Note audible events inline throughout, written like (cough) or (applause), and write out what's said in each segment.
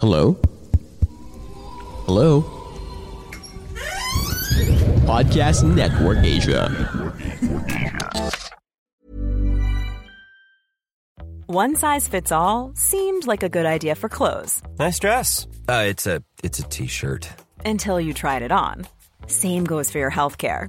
Hello? Hello? Podcast Network Asia. One size fits all seemed like a good idea for clothes Nice dress. Uh, it's a it's a t-shirt. until you tried it on. Same goes for your healthcare.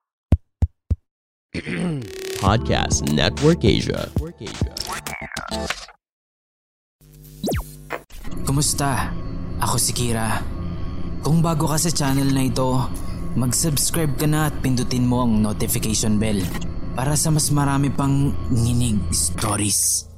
(clears throat) Podcast Network Asia. Kumusta? Ako si Kira. Kung bago ka sa channel na ito, mag-subscribe ka na at pindutin mo ang notification bell para sa mas marami pang nginig stories.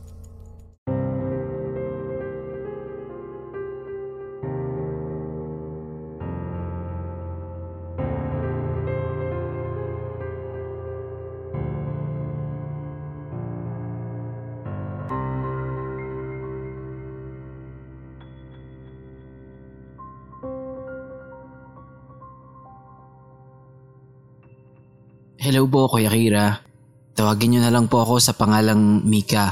Hello po, Kuya Kira. Tawagin niyo na lang po ako sa pangalang Mika.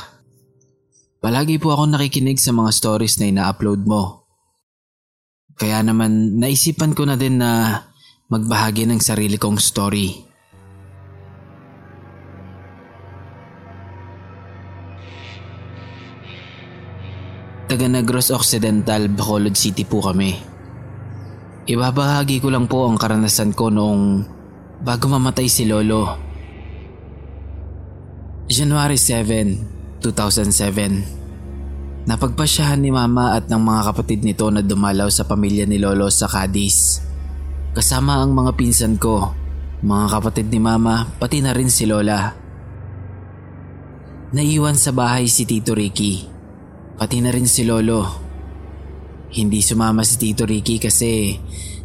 Palagi po ako nakikinig sa mga stories na ina-upload mo. Kaya naman naisipan ko na din na magbahagi ng sarili kong story. Taga Negros Occidental, Bacolod City po kami. Ibabahagi ko lang po ang karanasan ko noong bago mamatay si Lolo. January 7, 2007. Napagpasyahan ni Mama at ng mga kapatid nito na dumalaw sa pamilya ni Lolo sa Cadiz. Kasama ang mga pinsan ko, mga kapatid ni Mama, pati na rin si Lola. Naiwan sa bahay si Tito Ricky, pati na rin si Lolo. Hindi sumama si Tito Ricky kasi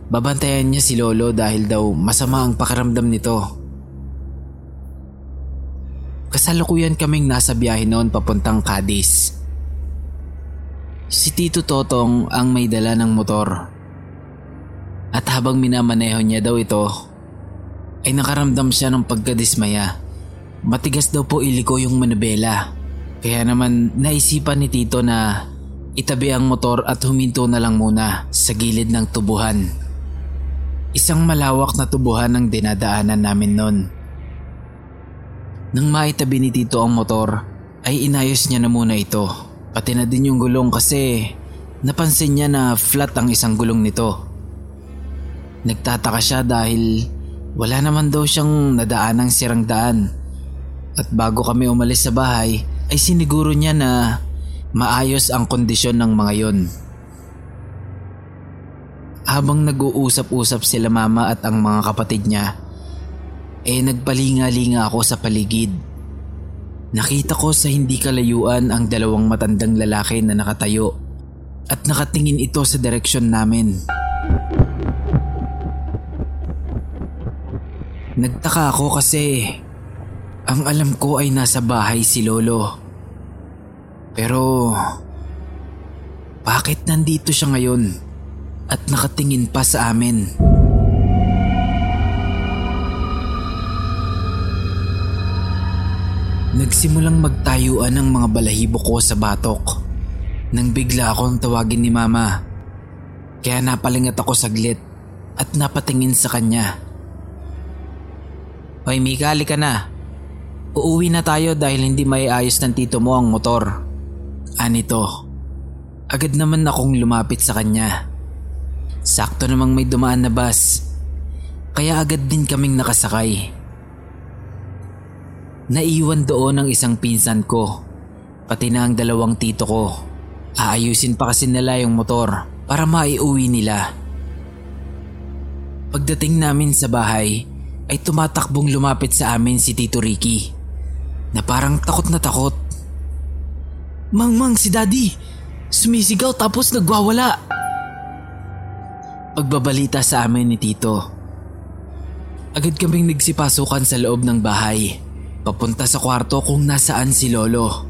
babantayan niya si Lolo dahil daw masama ang pakiramdam nito. Kasalukuyan kaming nasa biyahe noon papuntang Cadiz. Si Tito Totong ang may dala ng motor. At habang minamaneho niya daw ito, ay nakaramdam siya ng pagkadismaya. Matigas daw po iliko yung manabela. Kaya naman naisipan ni Tito na itabi ang motor at huminto na lang muna sa gilid ng tubuhan. Isang malawak na tubuhan ang dinadaanan namin noon. Nang maitabi ni Tito ang motor, ay inayos niya na muna ito. Pati na din yung gulong kasi napansin niya na flat ang isang gulong nito. Nagtataka siya dahil wala naman daw siyang nadaanang sirang daan. At bago kami umalis sa bahay ay siniguro niya na maayos ang kondisyon ng mga yon. Habang nag-uusap-usap sila mama at ang mga kapatid niya, eh nagpalinga-linga ako sa paligid. Nakita ko sa hindi kalayuan ang dalawang matandang lalaki na nakatayo at nakatingin ito sa direksyon namin. Nagtaka ako kasi ang alam ko ay nasa bahay si Lolo. Pero bakit nandito siya ngayon at nakatingin pa sa amin. Nagsimulang magtayuan ang mga balahibo ko sa batok nang bigla akong tawagin ni mama. Kaya napalingat ako saglit at napatingin sa kanya. Hoy Mika, ka na. Uuwi na tayo dahil hindi maiayos ng tito mo ang motor. Anito. Agad naman akong lumapit sa kanya. Sakto namang may dumaan na bus. Kaya agad din kaming nakasakay. Naiwan doon ang isang pinsan ko. Pati na ang dalawang tito ko. Aayusin pa kasi nila yung motor para maiuwi nila. Pagdating namin sa bahay, ay tumatakbong lumapit sa amin si Tito Ricky na parang takot na takot. Mangmang si Daddy! Sumisigaw tapos nagwawala! Pagbabalita sa amin ni Tito. Agad kaming nagsipasukan sa loob ng bahay. Papunta sa kwarto kung nasaan si Lolo.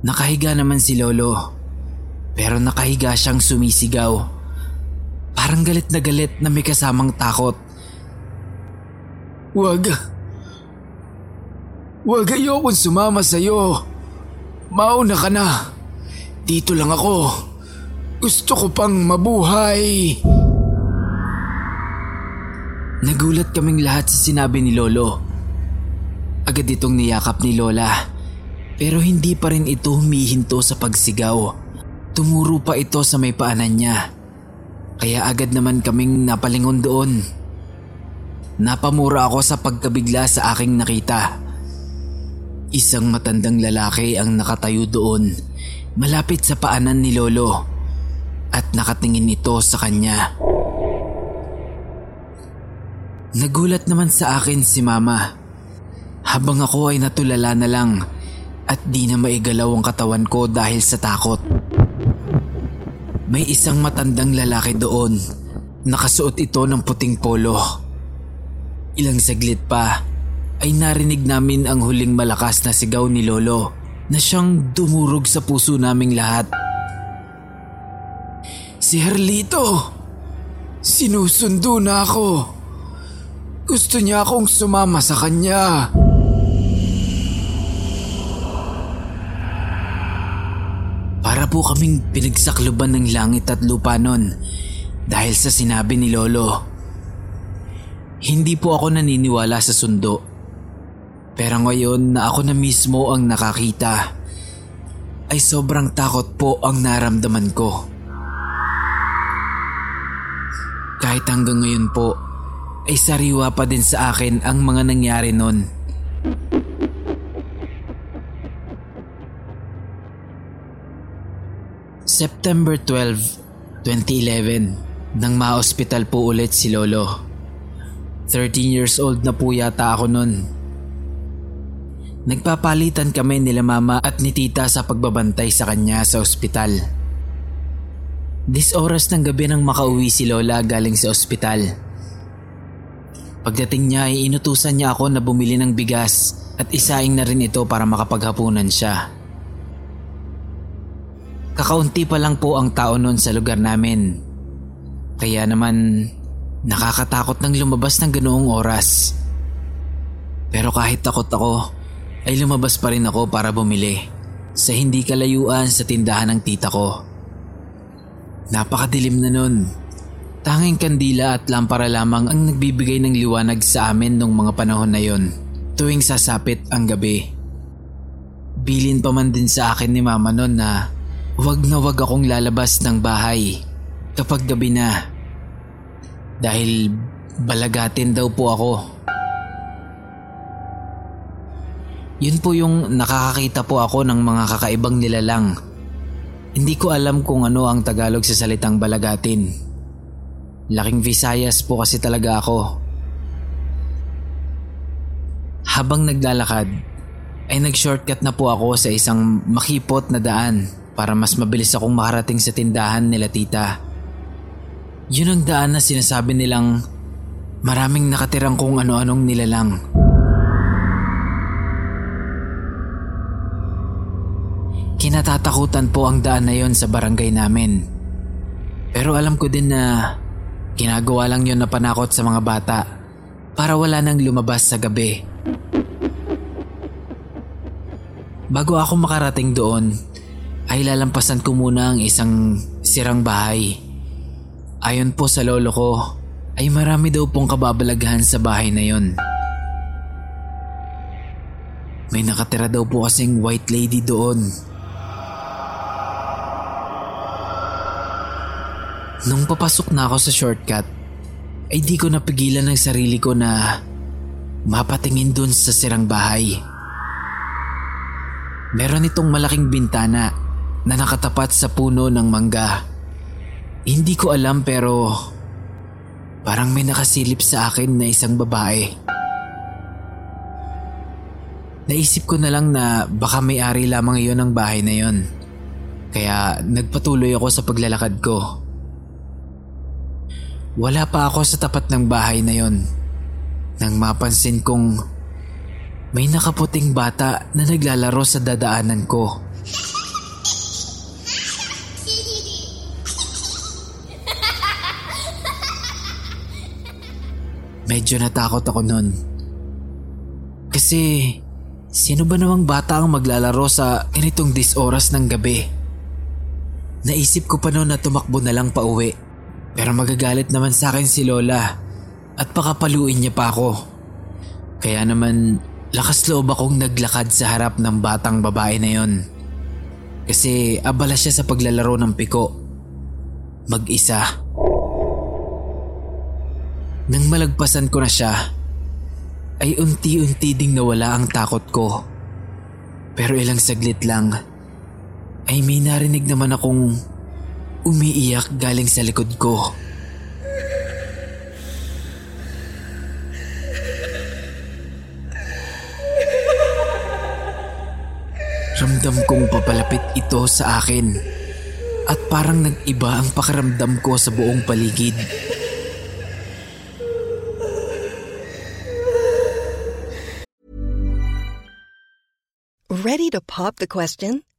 Nakahiga naman si Lolo. Pero nakahiga siyang sumisigaw. Parang galit na galit na may kasamang takot. Wag. Wag ayokong sumama sa'yo. Mauna ka na. Dito lang ako. Gusto ko pang mabuhay. Nagulat kaming lahat sa sinabi ni Lolo. Agad itong niyakap ni Lola. Pero hindi pa rin ito humihinto sa pagsigaw. Tumuro pa ito sa may paanan niya. Kaya agad naman kaming napalingon doon. Napamura ako sa pagkabigla sa aking nakita. Isang matandang lalaki ang nakatayo doon, malapit sa paanan ni Lolo. At nakatingin ito sa kanya. Nagulat naman sa akin si Mama. Habang ako ay natulala na lang at di na maigalaw ang katawan ko dahil sa takot. May isang matandang lalaki doon. Nakasuot ito ng puting polo. Ilang saglit pa ay narinig namin ang huling malakas na sigaw ni Lolo na siyang dumurog sa puso naming lahat. Si Herlito! Sinusundo na ako! Gusto niya akong sumama sa kanya. Para po kaming pinagsakluban ng langit at lupa nun dahil sa sinabi ni Lolo. Hindi po ako naniniwala sa sundo. Pero ngayon na ako na mismo ang nakakita, ay sobrang takot po ang naramdaman ko. Kahit hanggang ngayon po, ay sariwa pa din sa akin ang mga nangyari noon. September 12, 2011, nang ma-hospital po ulit si Lolo. 13 years old na po yata ako noon. Nagpapalitan kami nila mama at ni tita sa pagbabantay sa kanya sa ospital. Dis oras ng gabi nang makauwi si Lola galing sa ospital. Pagdating niya ay inutusan niya ako na bumili ng bigas at isaing na rin ito para makapaghapunan siya. Kakaunti pa lang po ang tao noon sa lugar namin. Kaya naman nakakatakot nang lumabas ng ganoong oras. Pero kahit takot ako, ay lumabas pa rin ako para bumili sa hindi kalayuan sa tindahan ng tita ko. Napakadilim na nun. Tanging kandila at lampara lamang ang nagbibigay ng liwanag sa amin nung mga panahon na yon tuwing sasapit ang gabi. Bilin pa man din sa akin ni mama noon na wag na wag akong lalabas ng bahay kapag gabi na. Dahil balagatin daw po ako. Yun po yung nakakakita po ako ng mga kakaibang nilalang. Hindi ko alam kung ano ang Tagalog sa salitang balagatin. Laking Visayas po kasi talaga ako. Habang naglalakad, ay nag-shortcut na po ako sa isang makipot na daan para mas mabilis akong makarating sa tindahan nila tita. Yun ang daan na sinasabi nilang maraming nakatirang kung ano-anong nilalang. Kinatatakutan po ang daan na yon sa barangay namin. Pero alam ko din na Ginagawa lang yon na panakot sa mga bata para wala nang lumabas sa gabi. bago ako makarating doon, ay lalampasan ko muna ang isang sirang bahay. Ayon po sa lolo ko, ay marami daw pong kababalaghan sa bahay na yon. May nakatira daw po kasing white lady doon. Nung papasok na ako sa shortcut, ay di ko napigilan ng sarili ko na mapatingin dun sa sirang bahay. Meron itong malaking bintana na nakatapat sa puno ng mangga. Hindi ko alam pero parang may nakasilip sa akin na isang babae. Naisip ko na lang na baka may-ari lamang iyon ng bahay na yon. Kaya nagpatuloy ako sa paglalakad ko. Wala pa ako sa tapat ng bahay na yon nang mapansin kong may nakaputing bata na naglalaro sa dadaanan ko. Medyo natakot ako nun. Kasi sino ba namang bata ang maglalaro sa ganitong disoras ng gabi? Naisip ko pa noon na tumakbo na lang pa uwi. Pero magagalit naman sa akin si Lola at pakapaluin niya pa ako. Kaya naman lakas loob akong naglakad sa harap ng batang babae na yon. Kasi abala siya sa paglalaro ng piko. Mag-isa. Nang malagpasan ko na siya, ay unti-unti ding nawala ang takot ko. Pero ilang saglit lang, ay may narinig naman akong umiiyak galing sa likod ko. Ramdam kong papalapit ito sa akin at parang nag-iba ang pakaramdam ko sa buong paligid. Ready to pop the question?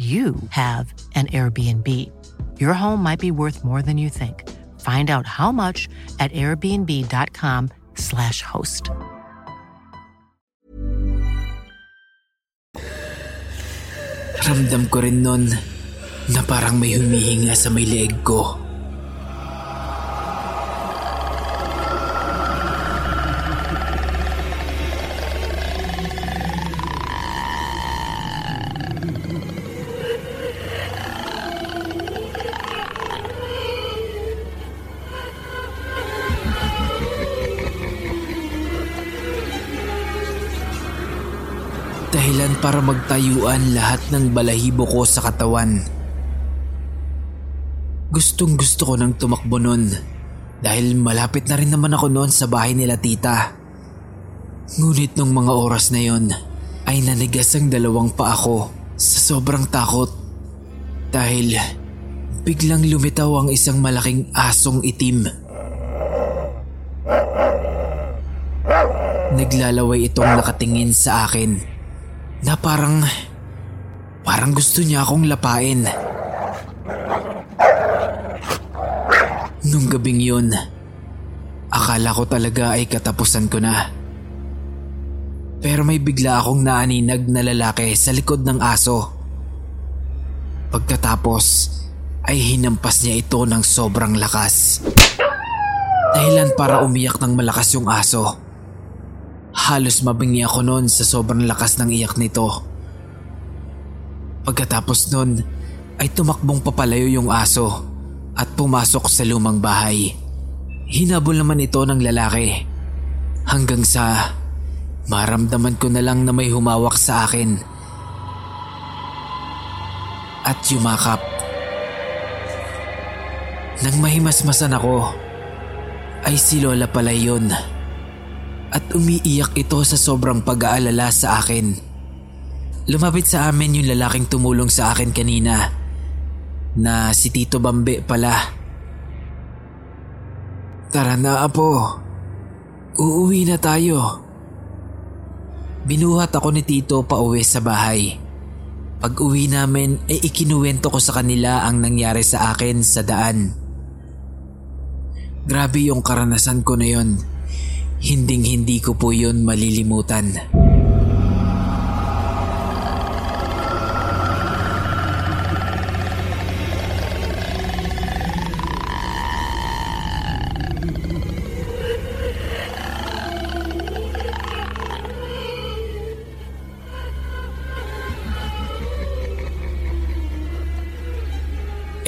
you have an Airbnb. Your home might be worth more than you think. Find out how much at airbnb.com/slash host. Ramdam ko rin nun na parang may humihinga sa may leeg ko. Magtayuan lahat ng balahibo ko sa katawan. Gustong gusto ko nang tumakbo nun dahil malapit na rin naman ako noon sa bahay nila tita. Ngunit nung mga oras na yon ay nanigas ang dalawang pa ako sa sobrang takot dahil biglang lumitaw ang isang malaking asong itim. Naglalaway itong nakatingin sa akin na parang parang gusto niya akong lapain. Nung gabing yun, akala ko talaga ay katapusan ko na. Pero may bigla akong naaninag na lalaki sa likod ng aso. Pagkatapos ay hinampas niya ito ng sobrang lakas. Dahilan para umiyak ng malakas yung aso. Halos mabingi ako noon sa sobrang lakas ng iyak nito. Pagkatapos nun ay tumakbong papalayo yung aso at pumasok sa lumang bahay. Hinabol naman ito ng lalaki hanggang sa maramdaman ko na lang na may humawak sa akin at yumakap. Nang mahimasmasan ako, ay si Lola pala yun. At umiiyak ito sa sobrang pag-aalala sa akin. Lumapit sa amin yung lalaking tumulong sa akin kanina na si Tito Bambe pala. Tara na apo, uuwi na tayo. Binuhat ako ni Tito pa uwi sa bahay. Pag uwi namin ay ikinuwento ko sa kanila ang nangyari sa akin sa daan. Grabe yung karanasan ko na yon. Hinding hindi ko po yun malilimutan.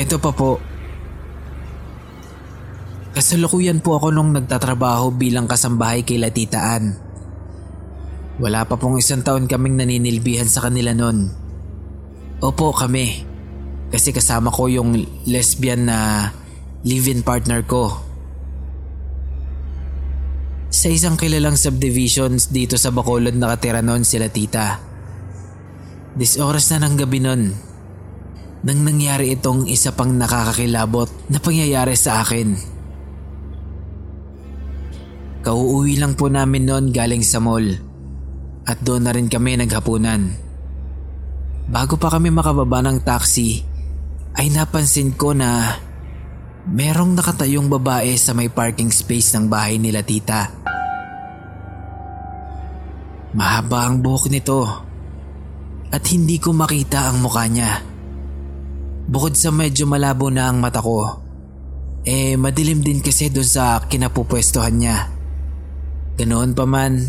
Ito pa po. Kasalukuyan po ako nung nagtatrabaho bilang kasambahay kay Latitaan. Wala pa pong isang taon kaming naninilbihan sa kanila noon. Opo kami. Kasi kasama ko yung lesbian na live-in partner ko. Sa isang kilalang subdivisions dito sa Bacolod nakatira noon sila tita. Dis oras na ng gabi noon nang nangyari itong isa pang nakakakilabot na pangyayari sa akin. Kauuwi lang po namin noon galing sa mall at doon na rin kami naghapunan. Bago pa kami makababa ng taxi ay napansin ko na merong nakatayong babae sa may parking space ng bahay nila tita. Mahaba ang buhok nito at hindi ko makita ang mukha niya. Bukod sa medyo malabo na ang mata ko, eh madilim din kasi doon sa kinapupwestuhan niya. Ganoon pa man,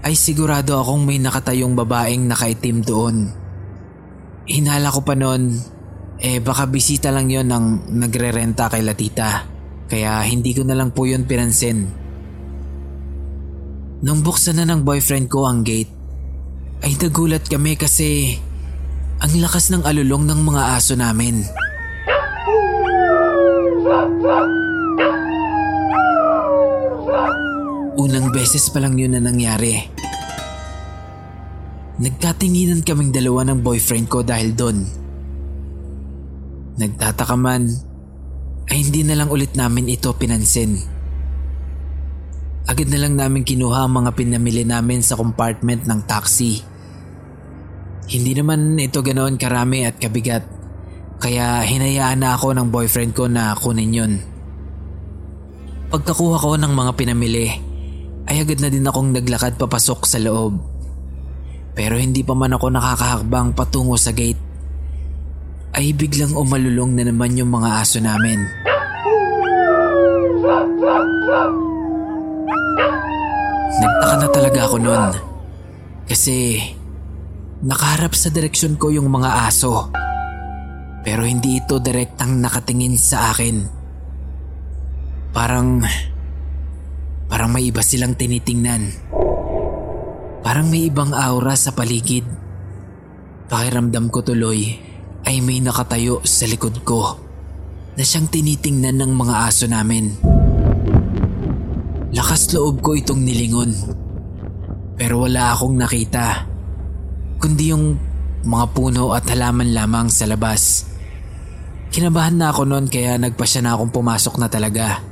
ay sigurado akong may nakatayong babaeng nakaitim doon. Hinala ko pa noon, eh baka bisita lang yon ng nagre-renta kay Latita. Kaya hindi ko na lang po yun pinansin. Nung buksan na ng boyfriend ko ang gate, ay nagulat kami kasi ang lakas ng alulong ng mga aso namin. Unang beses pa lang yun na nangyari. Nagkatinginan kaming dalawa ng boyfriend ko dahil doon. Nagtataka man, ay hindi na lang ulit namin ito pinansin. Agad na lang namin kinuha ang mga pinamili namin sa compartment ng taxi. Hindi naman ito ganoon karami at kabigat, kaya hinayaan na ako ng boyfriend ko na kunin yun. Pagkakuha ko ng mga pinamili, ay agad na din akong naglakad papasok sa loob. Pero hindi pa man ako nakakahakbang patungo sa gate, ay biglang umalulong na naman yung mga aso namin. Nagtaka na talaga ako noon kasi nakaharap sa direksyon ko yung mga aso pero hindi ito direktang nakatingin sa akin. Parang parang may iba silang tinitingnan. Parang may ibang aura sa paligid. Pakiramdam ko tuloy ay may nakatayo sa likod ko na siyang tinitingnan ng mga aso namin. Lakas loob ko itong nilingon. Pero wala akong nakita. Kundi yung mga puno at halaman lamang sa labas. Kinabahan na ako noon kaya nagpasya na akong pumasok na talaga.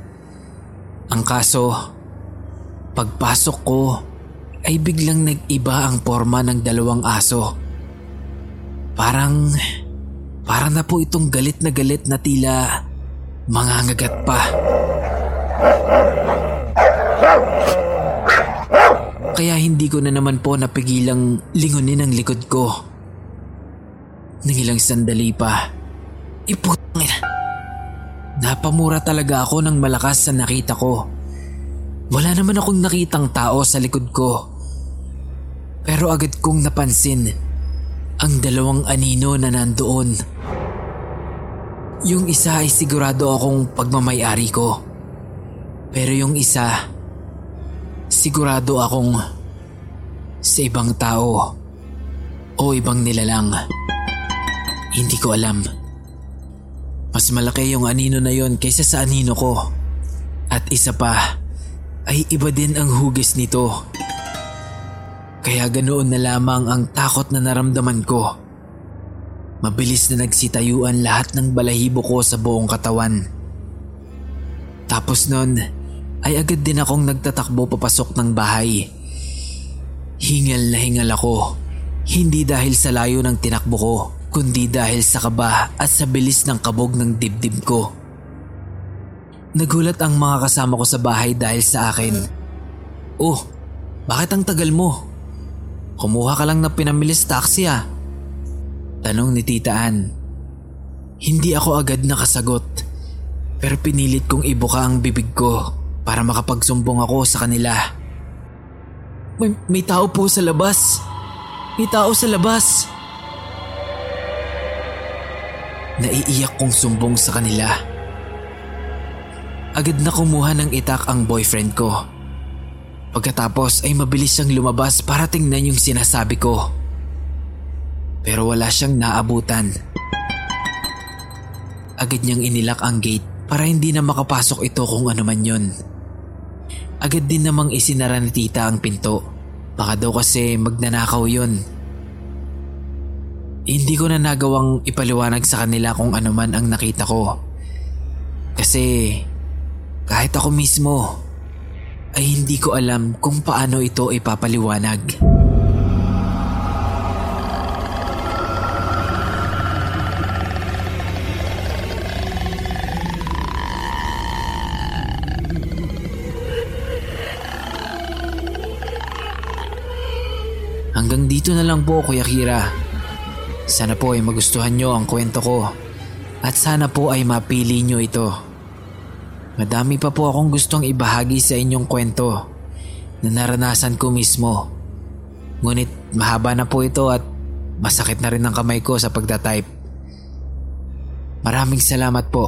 Ang kaso, pagpasok ko ay biglang nag-iba ang forma ng dalawang aso. Parang, parang na po itong galit na galit na tila mangangagat pa. Kaya hindi ko na naman po napigilang lingunin ang likod ko. Nang ilang sandali pa, iputang Napamura talaga ako ng malakas sa nakita ko. Wala naman akong nakitang tao sa likod ko. Pero agad kong napansin ang dalawang anino na nandoon. Yung isa ay sigurado akong pagmamayari ko. Pero yung isa, sigurado akong sa ibang tao o ibang nilalang. Hindi ko alam. Mas malaki yung anino na yon kaysa sa anino ko. At isa pa, ay iba din ang hugis nito. Kaya ganoon na lamang ang takot na naramdaman ko. Mabilis na nagsitayuan lahat ng balahibo ko sa buong katawan. Tapos nun, ay agad din akong nagtatakbo papasok ng bahay. Hingal na hingal ako, hindi dahil sa layo ng tinakbo ko, kundi dahil sa kaba at sa bilis ng kabog ng dibdib ko. Nagulat ang mga kasama ko sa bahay dahil sa akin. Oh, bakit ang tagal mo? Kumuha ka lang ng pinamilis taxi ah. Tanong ni Tita Ann. Hindi ako agad nakasagot. Pero pinilit kong ibuka ang bibig ko para makapagsumbong ako sa kanila. May, may tao po sa labas. May tao sa labas. Naiiyak kong sumbong sa kanila. Agad na kumuha ng itak ang boyfriend ko. Pagkatapos ay mabilis siyang lumabas para tingnan yung sinasabi ko. Pero wala siyang naabutan. Agad niyang inilak ang gate para hindi na makapasok ito kung ano man yon. Agad din namang isinara ni tita ang pinto. Baka daw kasi magnanakaw yon. Hindi ko na nagawang ipaliwanag sa kanila kung ano man ang nakita ko. Kasi kahit ako mismo ay hindi ko alam kung paano ito ipapaliwanag. Hanggang dito na lang po Kuya Kira. Sana po ay magustuhan nyo ang kwento ko at sana po ay mapili nyo ito. Madami pa po akong gustong ibahagi sa inyong kwento na naranasan ko mismo. Ngunit mahaba na po ito at masakit na rin ang kamay ko sa pagdatype. Maraming salamat po.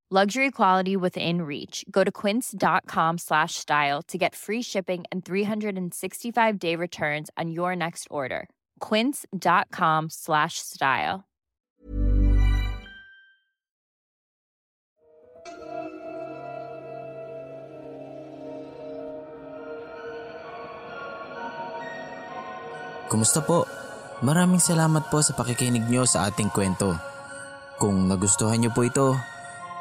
Luxury quality within reach. Go to quince.com slash style to get free shipping and 365 day returns on your next order. Quince.com slash style. Kumusta po? Maraming salamat po sa pakikinig nyo sa ating kwento. Kung nagustuhan nyo po ito,